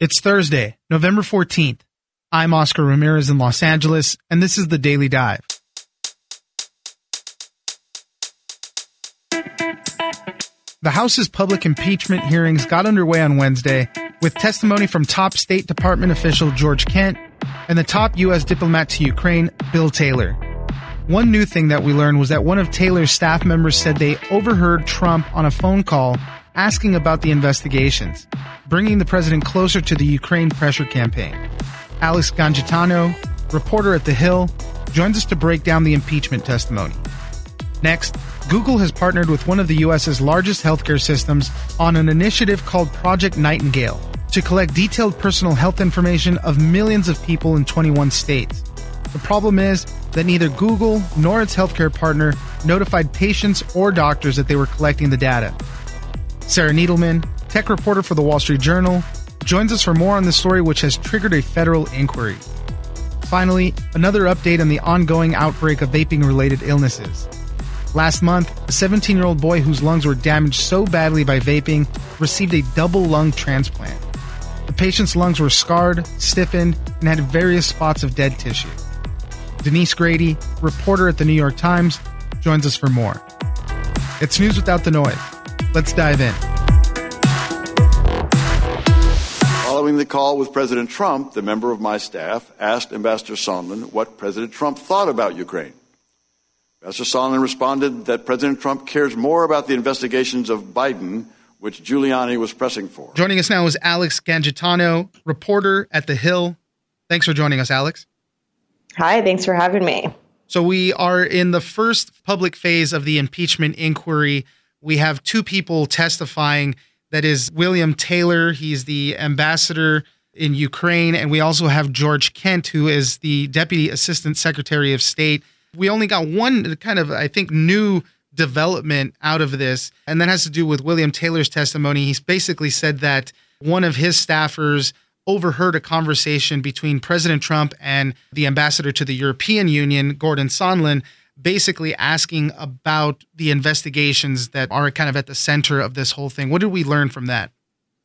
It's Thursday, November 14th. I'm Oscar Ramirez in Los Angeles, and this is the Daily Dive. The House's public impeachment hearings got underway on Wednesday with testimony from top State Department official George Kent and the top U.S. diplomat to Ukraine, Bill Taylor. One new thing that we learned was that one of Taylor's staff members said they overheard Trump on a phone call asking about the investigations, bringing the president closer to the Ukraine pressure campaign. Alex Gangitano, reporter at The Hill, joins us to break down the impeachment testimony. Next, Google has partnered with one of the US's largest healthcare systems on an initiative called Project Nightingale to collect detailed personal health information of millions of people in 21 states. The problem is that neither Google nor its healthcare partner notified patients or doctors that they were collecting the data. Sarah Needleman, tech reporter for the Wall Street Journal, joins us for more on the story which has triggered a federal inquiry. Finally, another update on the ongoing outbreak of vaping related illnesses. Last month, a 17 year old boy whose lungs were damaged so badly by vaping received a double lung transplant. The patient's lungs were scarred, stiffened, and had various spots of dead tissue. Denise Grady, reporter at the New York Times, joins us for more. It's news without the noise. Let's dive in. Following the call with President Trump, the member of my staff asked Ambassador Sondland what President Trump thought about Ukraine. Ambassador Sondland responded that President Trump cares more about the investigations of Biden, which Giuliani was pressing for. Joining us now is Alex Gangitano, reporter at The Hill. Thanks for joining us, Alex. Hi, thanks for having me. So, we are in the first public phase of the impeachment inquiry. We have two people testifying. That is William Taylor. He's the ambassador in Ukraine. And we also have George Kent, who is the Deputy Assistant Secretary of State. We only got one kind of, I think, new development out of this, and that has to do with William Taylor's testimony. He's basically said that one of his staffers overheard a conversation between President Trump and the ambassador to the European Union, Gordon Sondland, basically asking about the investigations that are kind of at the center of this whole thing. What did we learn from that?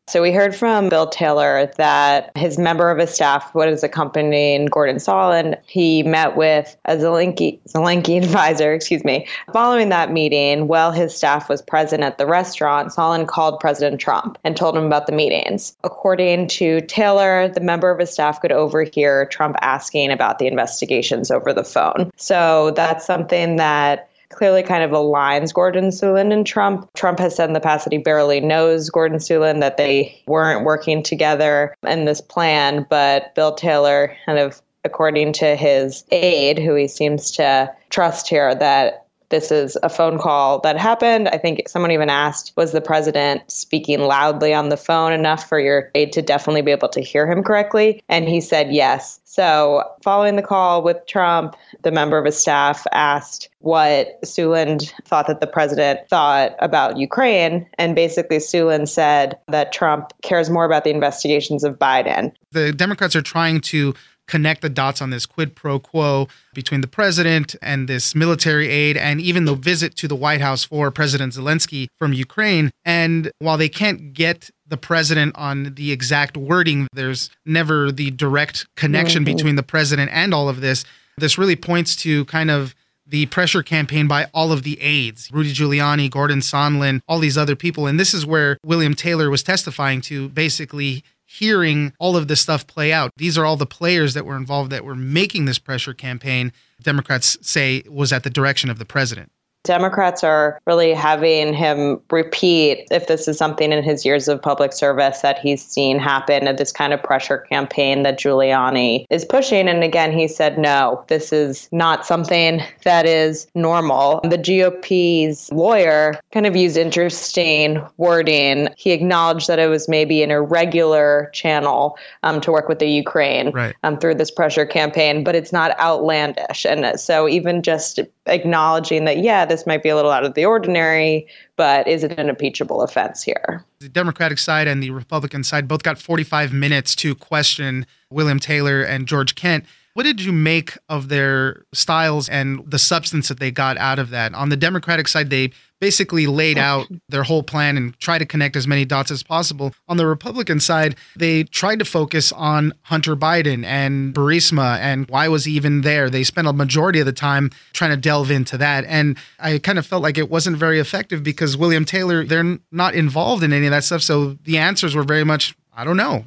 So we heard from Bill Taylor that his member of his staff, what is accompanying Gordon Sondland, he met with a Zelensky, Zelensky advisor, excuse me. Following that meeting, while his staff was present at the restaurant, Sondland called President Trump and told him about the meetings. According to Taylor, the member of his staff could overhear Trump asking about the investigations over the phone. So that's something that clearly kind of aligns Gordon Sondland and Trump. Trump has said in the past that he barely knows Gordon Sondland, that they weren't working together in this plan, but Bill Taylor kind of according to his aide, who he seems to trust here, that this is a phone call that happened. I think someone even asked, was the president speaking loudly on the phone enough for your aide to definitely be able to hear him correctly? And he said yes. So, following the call with Trump, the member of his staff asked what Sondland thought that the president thought about Ukraine. And basically, Sondland said that Trump cares more about the investigations of Biden. The Democrats are trying to connect the dots on this quid pro quo between the president and this military aid, and even the visit to the White House for President Zelensky from Ukraine. And while they can't get the president on the exact wording, there's never the direct connection mm-hmm. between the president and all of this. This really points to kind of the pressure campaign by all of the aides Rudy Giuliani, Gordon Sondland, all these other people. And this is where William Taylor was testifying to basically hearing all of this stuff play out. These are all the players that were involved that were making this pressure campaign. Democrats say was at the direction of the president. Democrats are really having him repeat if this is something in his years of public service that he's seen happen at this kind of pressure campaign that Giuliani is pushing. And again, he said, no, this is not something that is normal. The GOP's lawyer kind of used interesting wording. He acknowledged that it was maybe an irregular channel um, to work with the Ukraine right. um, through this pressure campaign, but it's not outlandish. And so even just acknowledging that, yeah, this might be a little out of the ordinary, but is it an impeachable offense here? The Democratic side and the Republican side both got 45 minutes to question William Taylor and George Kent. What did you make of their styles and the substance that they got out of that? On the Democratic side, they basically laid out their whole plan and tried to connect as many dots as possible. On the Republican side, they tried to focus on Hunter Biden and Burisma and why was he even there. They spent a majority of the time trying to delve into that. And I kind of felt like it wasn't very effective because William Taylor, they're not involved in any of that stuff. So the answers were very much, I don't know.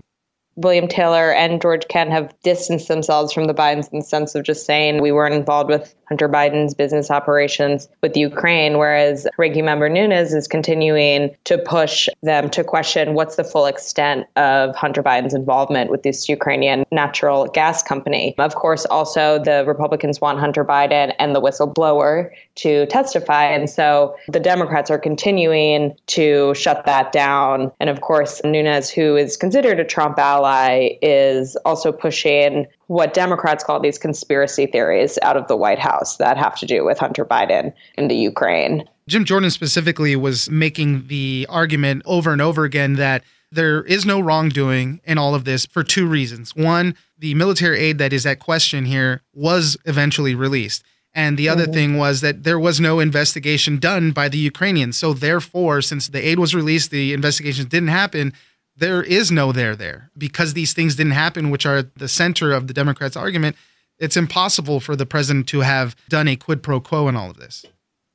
William Taylor and George Kent have distanced themselves from the Bidens in the sense of just saying we weren't involved with Hunter Biden's business operations with Ukraine, whereas Ranking Member Nunes is continuing to push them to question what's the full extent of Hunter Biden's involvement with this Ukrainian natural gas company. Of course, also the Republicans want Hunter Biden and the whistleblower to testify. And so the Democrats are continuing to shut that down. And of course, Nunes, who is considered a Trump ally, is also pushing what Democrats call these conspiracy theories out of the White House that have to do with Hunter Biden and the Ukraine. Jim Jordan specifically was making the argument over and over again that there is no wrongdoing in all of this for two reasons. One, the military aid that is at question here was eventually released. And the other mm-hmm. thing was that there was no investigation done by the Ukrainians. So, therefore, since the aid was released, the investigations didn't happen there is no there there because these things didn't happen, which are the center of the Democrats' argument. It's impossible for the president to have done a quid pro quo in all of this.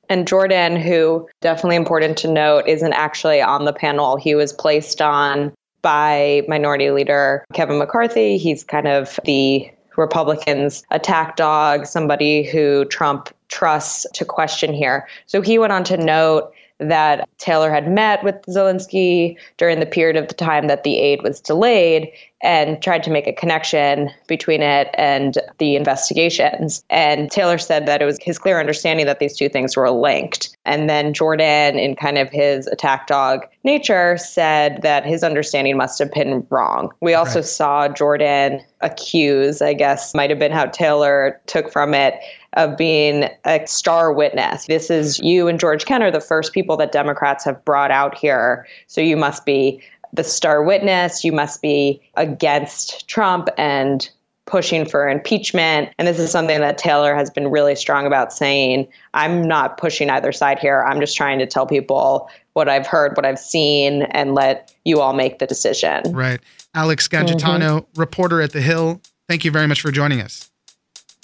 And Jordan, who definitely important to note, isn't actually on the panel. He was placed on by Minority Leader Kevin McCarthy. He's kind of the Republicans' attack dog, somebody who Trump trusts to question here. So he went on to note that Taylor had met with Zelensky during the period of the time that the aid was delayed and tried to make a connection between it and the investigations. And Taylor said that it was his clear understanding that these two things were linked. And then Jordan, in kind of his attack dog nature, said that his understanding must have been wrong. We also right. saw Jordan accuse, I guess might have been how Taylor took from it, of being a star witness. This is you and George Kent are the first people that Democrats have brought out here. So you must be the star witness, you must be against Trump and pushing for impeachment. And this is something that Taylor has been really strong about saying, I'm not pushing either side here. I'm just trying to tell people what I've heard, what I've seen, and let you all make the decision. Right. Alex Gangitano, mm-hmm. reporter at The Hill, thank you very much for joining us.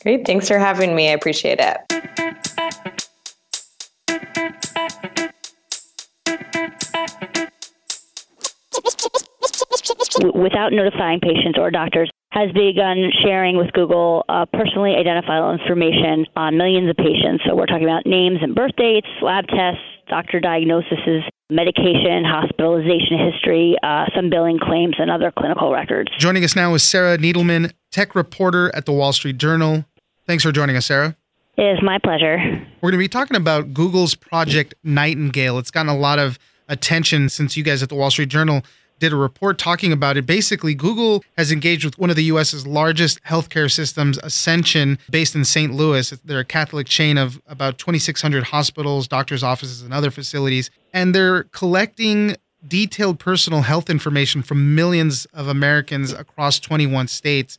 Great. Thanks for having me. I appreciate it. Without notifying patients or doctors, has begun sharing with Google uh, personally identifiable information on millions of patients. So we're talking about names and birth dates, lab tests, doctor diagnoses, medication, hospitalization history, uh, some billing claims, and other clinical records. Joining us now is Sarah Needleman, tech reporter at the Wall Street Journal. Thanks for joining us, Sarah. It is my pleasure. We're going to be talking about Google's Project Nightingale. It's gotten a lot of attention since you guys at the Wall Street Journal did a report talking about it. Basically, Google has engaged with one of the US's largest healthcare systems, Ascension, based in St. Louis. They're a Catholic chain of about 2,600 hospitals, doctors' offices, and other facilities. And they're collecting detailed personal health information from millions of Americans across 21 states.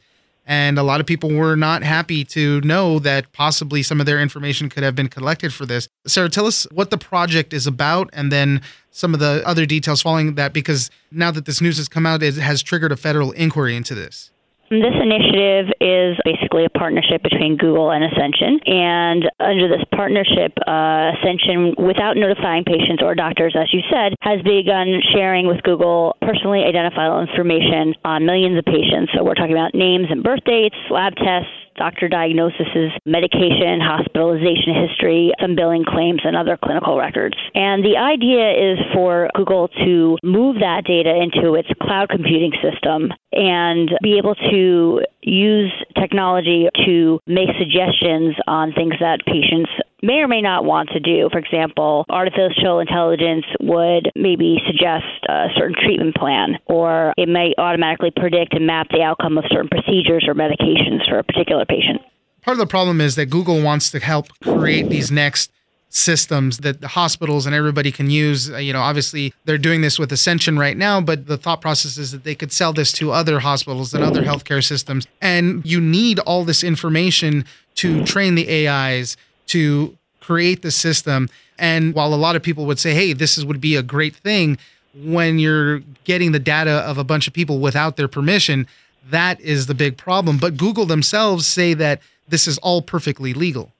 And a lot of people were not happy to know that possibly some of their information could have been collected for this. Sarah, tell us what the project is about and then some of the other details following that, because now that this news has come out, it has triggered a federal inquiry into this. This initiative is basically a partnership between Google and Ascension. And under this partnership, uh, Ascension, without notifying patients or doctors, as you said, has begun sharing with Google personally identifiable information on millions of patients. So we're talking about names and birth dates, lab tests, doctor diagnoses, medication, hospitalization history, some billing claims, and other clinical records. And the idea is for Google to move that data into its cloud computing system and be able to use technology to make suggestions on things that patients may or may not want to do. For example, artificial intelligence would maybe suggest a certain treatment plan, or it may automatically predict and map the outcome of certain procedures or medications for a particular patient. Part of the problem is that Google wants to help create these next systems that the hospitals and everybody can use. Uh, you know, obviously they're doing this with Ascension right now, but the thought process is that they could sell this to other hospitals and other healthcare systems. And you need all this information to train the AIs to create the system. And while a lot of people would say, hey, this is, would be a great thing, when you're getting the data of a bunch of people without their permission, that is the big problem. But Google themselves say that this is all perfectly legal.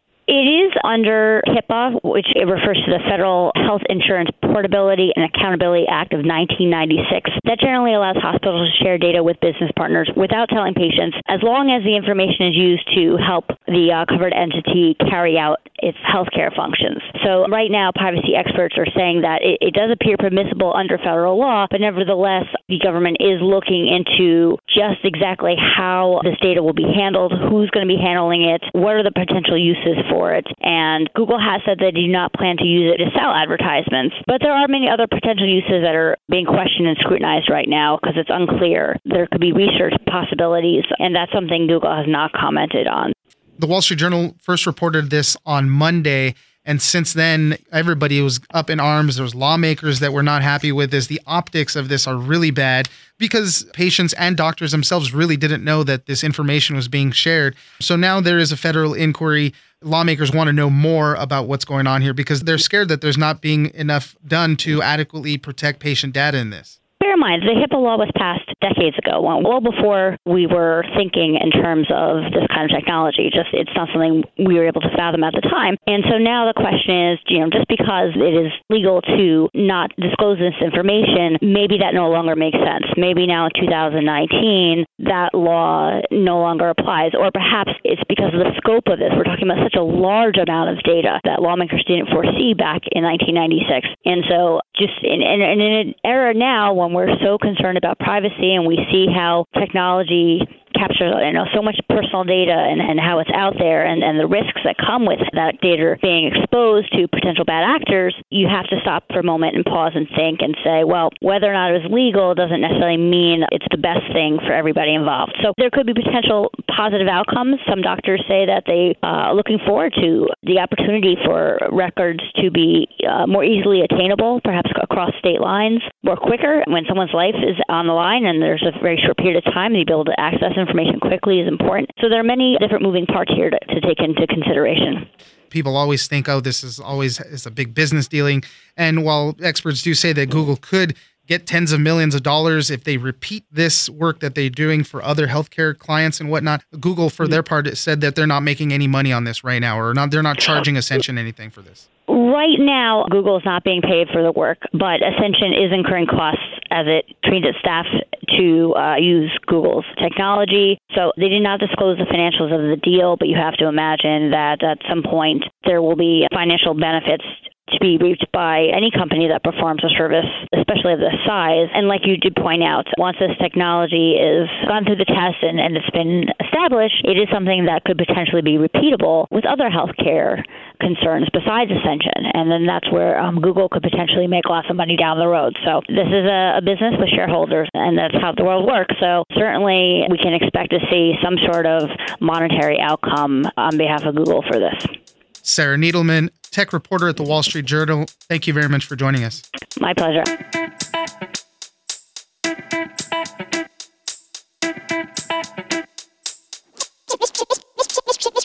Under HIPAA, which it refers to the Federal Health Insurance Portability and Accountability Act of 1996. That generally allows hospitals to share data with business partners without telling patients, as long as the information is used to help the uh, covered entity carry out its healthcare functions. So right now, privacy experts are saying that it, it does appear permissible under federal law, but nevertheless, the government is looking into just exactly how this data will be handled, who's going to be handling it, what are the potential uses for it. And Google has said they do not plan to use it to sell advertisements. But there are many other potential uses that are being questioned and scrutinized right now because it's unclear. There could be research possibilities, and that's something Google has not commented on. The Wall Street Journal first reported this on Monday. And since then, everybody was up in arms. There was lawmakers that were not happy with this. The optics of this are really bad because patients and doctors themselves really didn't know that this information was being shared. So now there is a federal inquiry. Lawmakers want to know more about what's going on here because they're scared that there's not being enough done to adequately protect patient data in this mind, the HIPAA law was passed decades ago, well before we were thinking in terms of this kind of technology. Just it's not something we were able to fathom at the time. And so now the question is, you know, just because it is legal to not disclose this information, maybe that no longer makes sense. Maybe now in 2019 that law no longer applies, or perhaps it's because of the scope of this. We're talking about such a large amount of data that lawmakers didn't foresee back in 1996. And so, just in, in, in an era now when we're so concerned about privacy and we see how technology captures you know so much personal data and, and how it's out there and, and the risks that come with that data being exposed to potential bad actors, you have to stop for a moment and pause and think and say, well, whether or not it was legal doesn't necessarily mean it's the best thing for everybody involved. So there could be potential positive outcomes. Some doctors say that they uh, are looking forward to the opportunity for records to be uh, more easily attainable, perhaps across state lines, more quicker when someone's life is on the line and there's a very short period of time to be able to access information quickly is important. So there are many different moving parts here to, to take into consideration people always think, oh, this is always is a big business dealing. And while experts do say that Google could get tens of millions of dollars if they repeat this work that they're doing for other healthcare clients and whatnot, Google, for their part, said that they're not making any money on this right now, or not. They're not charging Ascension anything for this. Right now, Google is not being paid for the work, but Ascension is incurring costs as it trains its staff to uh, use Google's technology. So they did not disclose the financials of the deal, but you have to imagine that at some point there will be financial benefits to be reached by any company that performs a service, especially of this size. And like you did point out, once this technology is gone through the test and, and it's been established, it is something that could potentially be repeatable with other healthcare concerns besides Ascension. And then that's where um, Google could potentially make lots of money down the road. So this is a, a business with shareholders, and that's how the world works. So certainly we can expect to see some sort of monetary outcome on behalf of Google for this. Sarah Needleman, tech reporter at the Wall Street Journal. Thank you very much for joining us. My pleasure.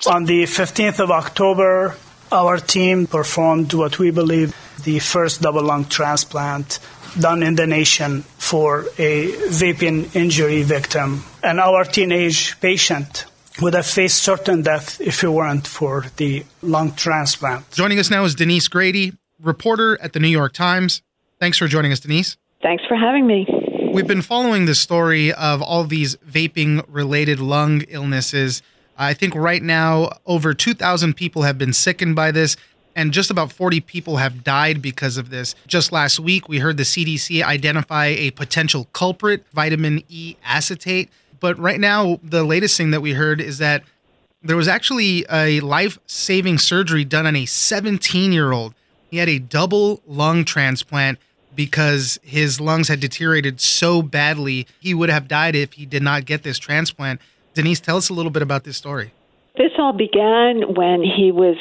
On the 15th of October, our team performed what we believe the first double lung transplant done in the nation for a vaping injury victim. And our teenage patient would have faced certain death if it weren't for the lung transplant. Joining us now is Denise Grady, reporter at the New York Times. Thanks for joining us, Denise. Thanks for having me. We've been following the story of all these vaping related lung illnesses. I think right now over 2,000 people have been sickened by this, and just about 40 people have died because of this. Just last week, we heard the CDC identify a potential culprit, vitamin E acetate. But right now, the latest thing that we heard is that there was actually a life saving surgery done on a 17 year old. He had a double lung transplant because his lungs had deteriorated so badly. He would have died if he did not get this transplant. Denise, tell us a little bit about this story. This all began when he was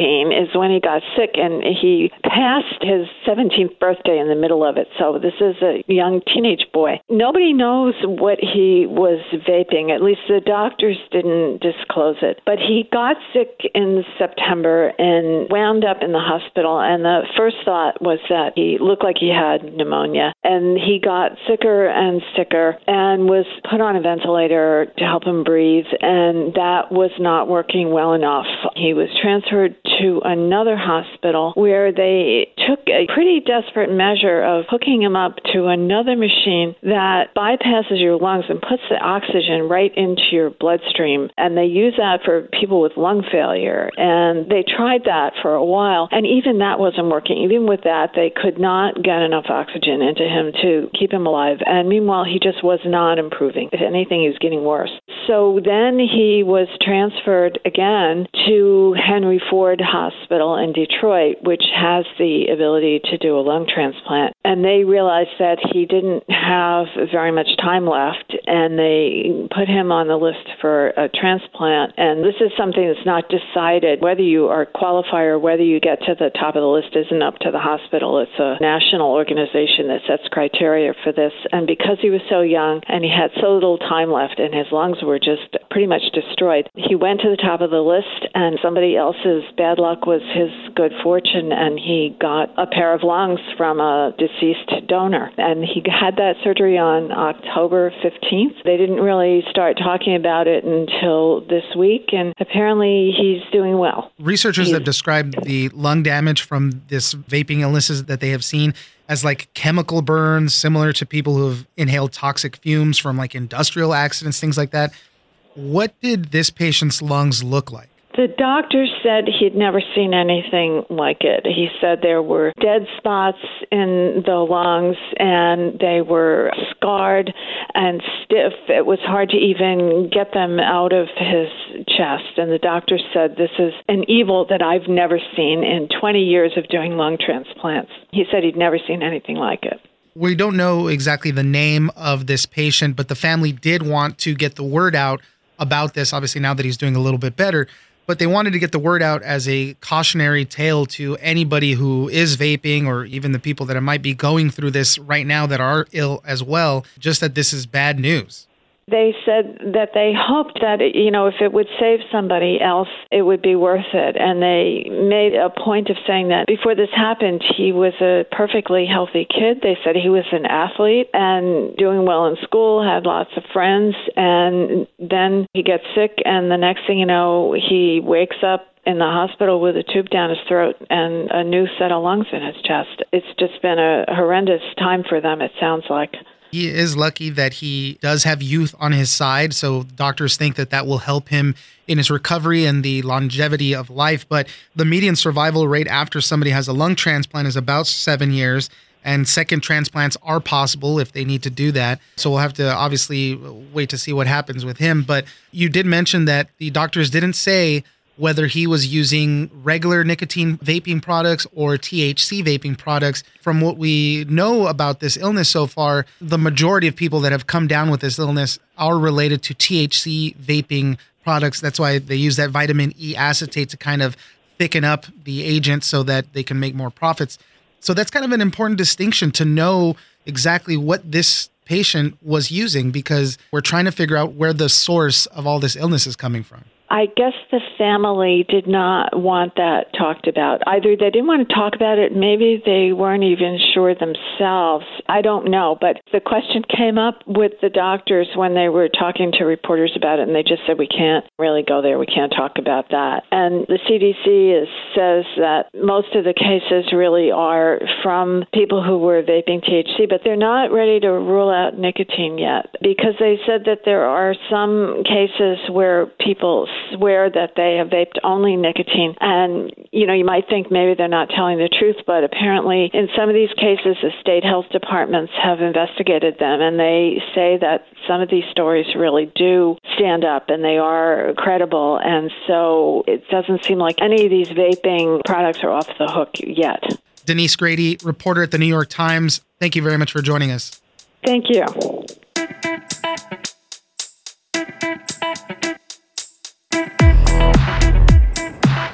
16 vaping is when he got sick and he passed his 17th birthday in the middle of it. So this is a young teenage boy. Nobody knows what he was vaping. At least the doctors didn't disclose it. But he got sick in September and wound up in the hospital. And the first thought was that he looked like he had pneumonia. And he got sicker and sicker and was put on a ventilator to help him breathe. And that was not working well enough. He was transferred to another hospital where they took a pretty desperate measure of hooking him up to another machine that bypasses your lungs and puts the oxygen right into your bloodstream. And they use that for people with lung failure. And they tried that for a while. And even that wasn't working. Even with that, they could not get enough oxygen into him to keep him alive. And meanwhile, he just was not improving. If anything, he was getting worse. So then he was transferred again to Henry Ford Hospital in Detroit, which has the ability to do a lung transplant. And they realized that he didn't have very much time left, and they put him on the list for a transplant. And this is something that's not decided. Whether you are qualified or whether you get to the top of the list isn't up to the hospital. It's a national organization that sets criteria for this. And because he was so young and he had so little time left and his lungs were just pretty much destroyed, he went to the top of the list, and somebody else's bad luck was his good fortune, and he got a pair of lungs from a deceased donor. And he had that surgery on October 15th. They didn't really start talking about it until this week, and apparently he's doing well. Researchers he's, have described the lung damage from this vaping illnesses that they have seen as like chemical burns, similar to people who have inhaled toxic fumes from like industrial accidents, things like that. What did this patient's lungs look like? The doctor said he'd never seen anything like it. He said there were dead spots in the lungs and they were scarred and stiff. It was hard to even get them out of his chest. And the doctor said, This is an evil that I've never seen in 20 years of doing lung transplants. He said he'd never seen anything like it. We don't know exactly the name of this patient, but the family did want to get the word out about this, obviously, now that he's doing a little bit better but they wanted to get the word out as a cautionary tale to anybody who is vaping or even the people that might be going through this right now that are ill as well, just that this is bad news they said that they hoped that you know if it would save somebody else it would be worth it and they made a point of saying that before this happened he was a perfectly healthy kid they said he was an athlete and doing well in school had lots of friends and then he gets sick and the next thing you know he wakes up in the hospital with a tube down his throat and a new set of lungs in his chest. It's just been a horrendous time for them, it sounds like. He is lucky that he does have youth on his side. So doctors think that that will help him in his recovery and the longevity of life. But the median survival rate after somebody has a lung transplant is about seven years. And second transplants are possible if they need to do that. So we'll have to obviously wait to see what happens with him. But you did mention that the doctors didn't say whether he was using regular nicotine vaping products or THC vaping products. From what we know about this illness so far, the majority of people that have come down with this illness are related to THC vaping products. That's why they use that vitamin E acetate to kind of thicken up the agent so that they can make more profits. So that's kind of an important distinction to know exactly what this patient was using because we're trying to figure out where the source of all this illness is coming from. I guess the family did not want that talked about. Either they didn't want to talk about it, maybe they weren't even sure themselves. I don't know. But the question came up with the doctors when they were talking to reporters about it, and they just said, we can't really go there. We can't talk about that. And the CDC is, says that most of the cases really are from people who were vaping THC, but they're not ready to rule out nicotine yet because they said that there are some cases where people swear that they have vaped only nicotine. And, you know, you might think maybe they're not telling the truth, but apparently in some of these cases, the state health departments have investigated them and they say that some of these stories really do stand up and they are credible. And so it doesn't seem like any of these vaping products are off the hook yet. Denise Grady, reporter at the New York Times, thank you very much for joining us. Thank you.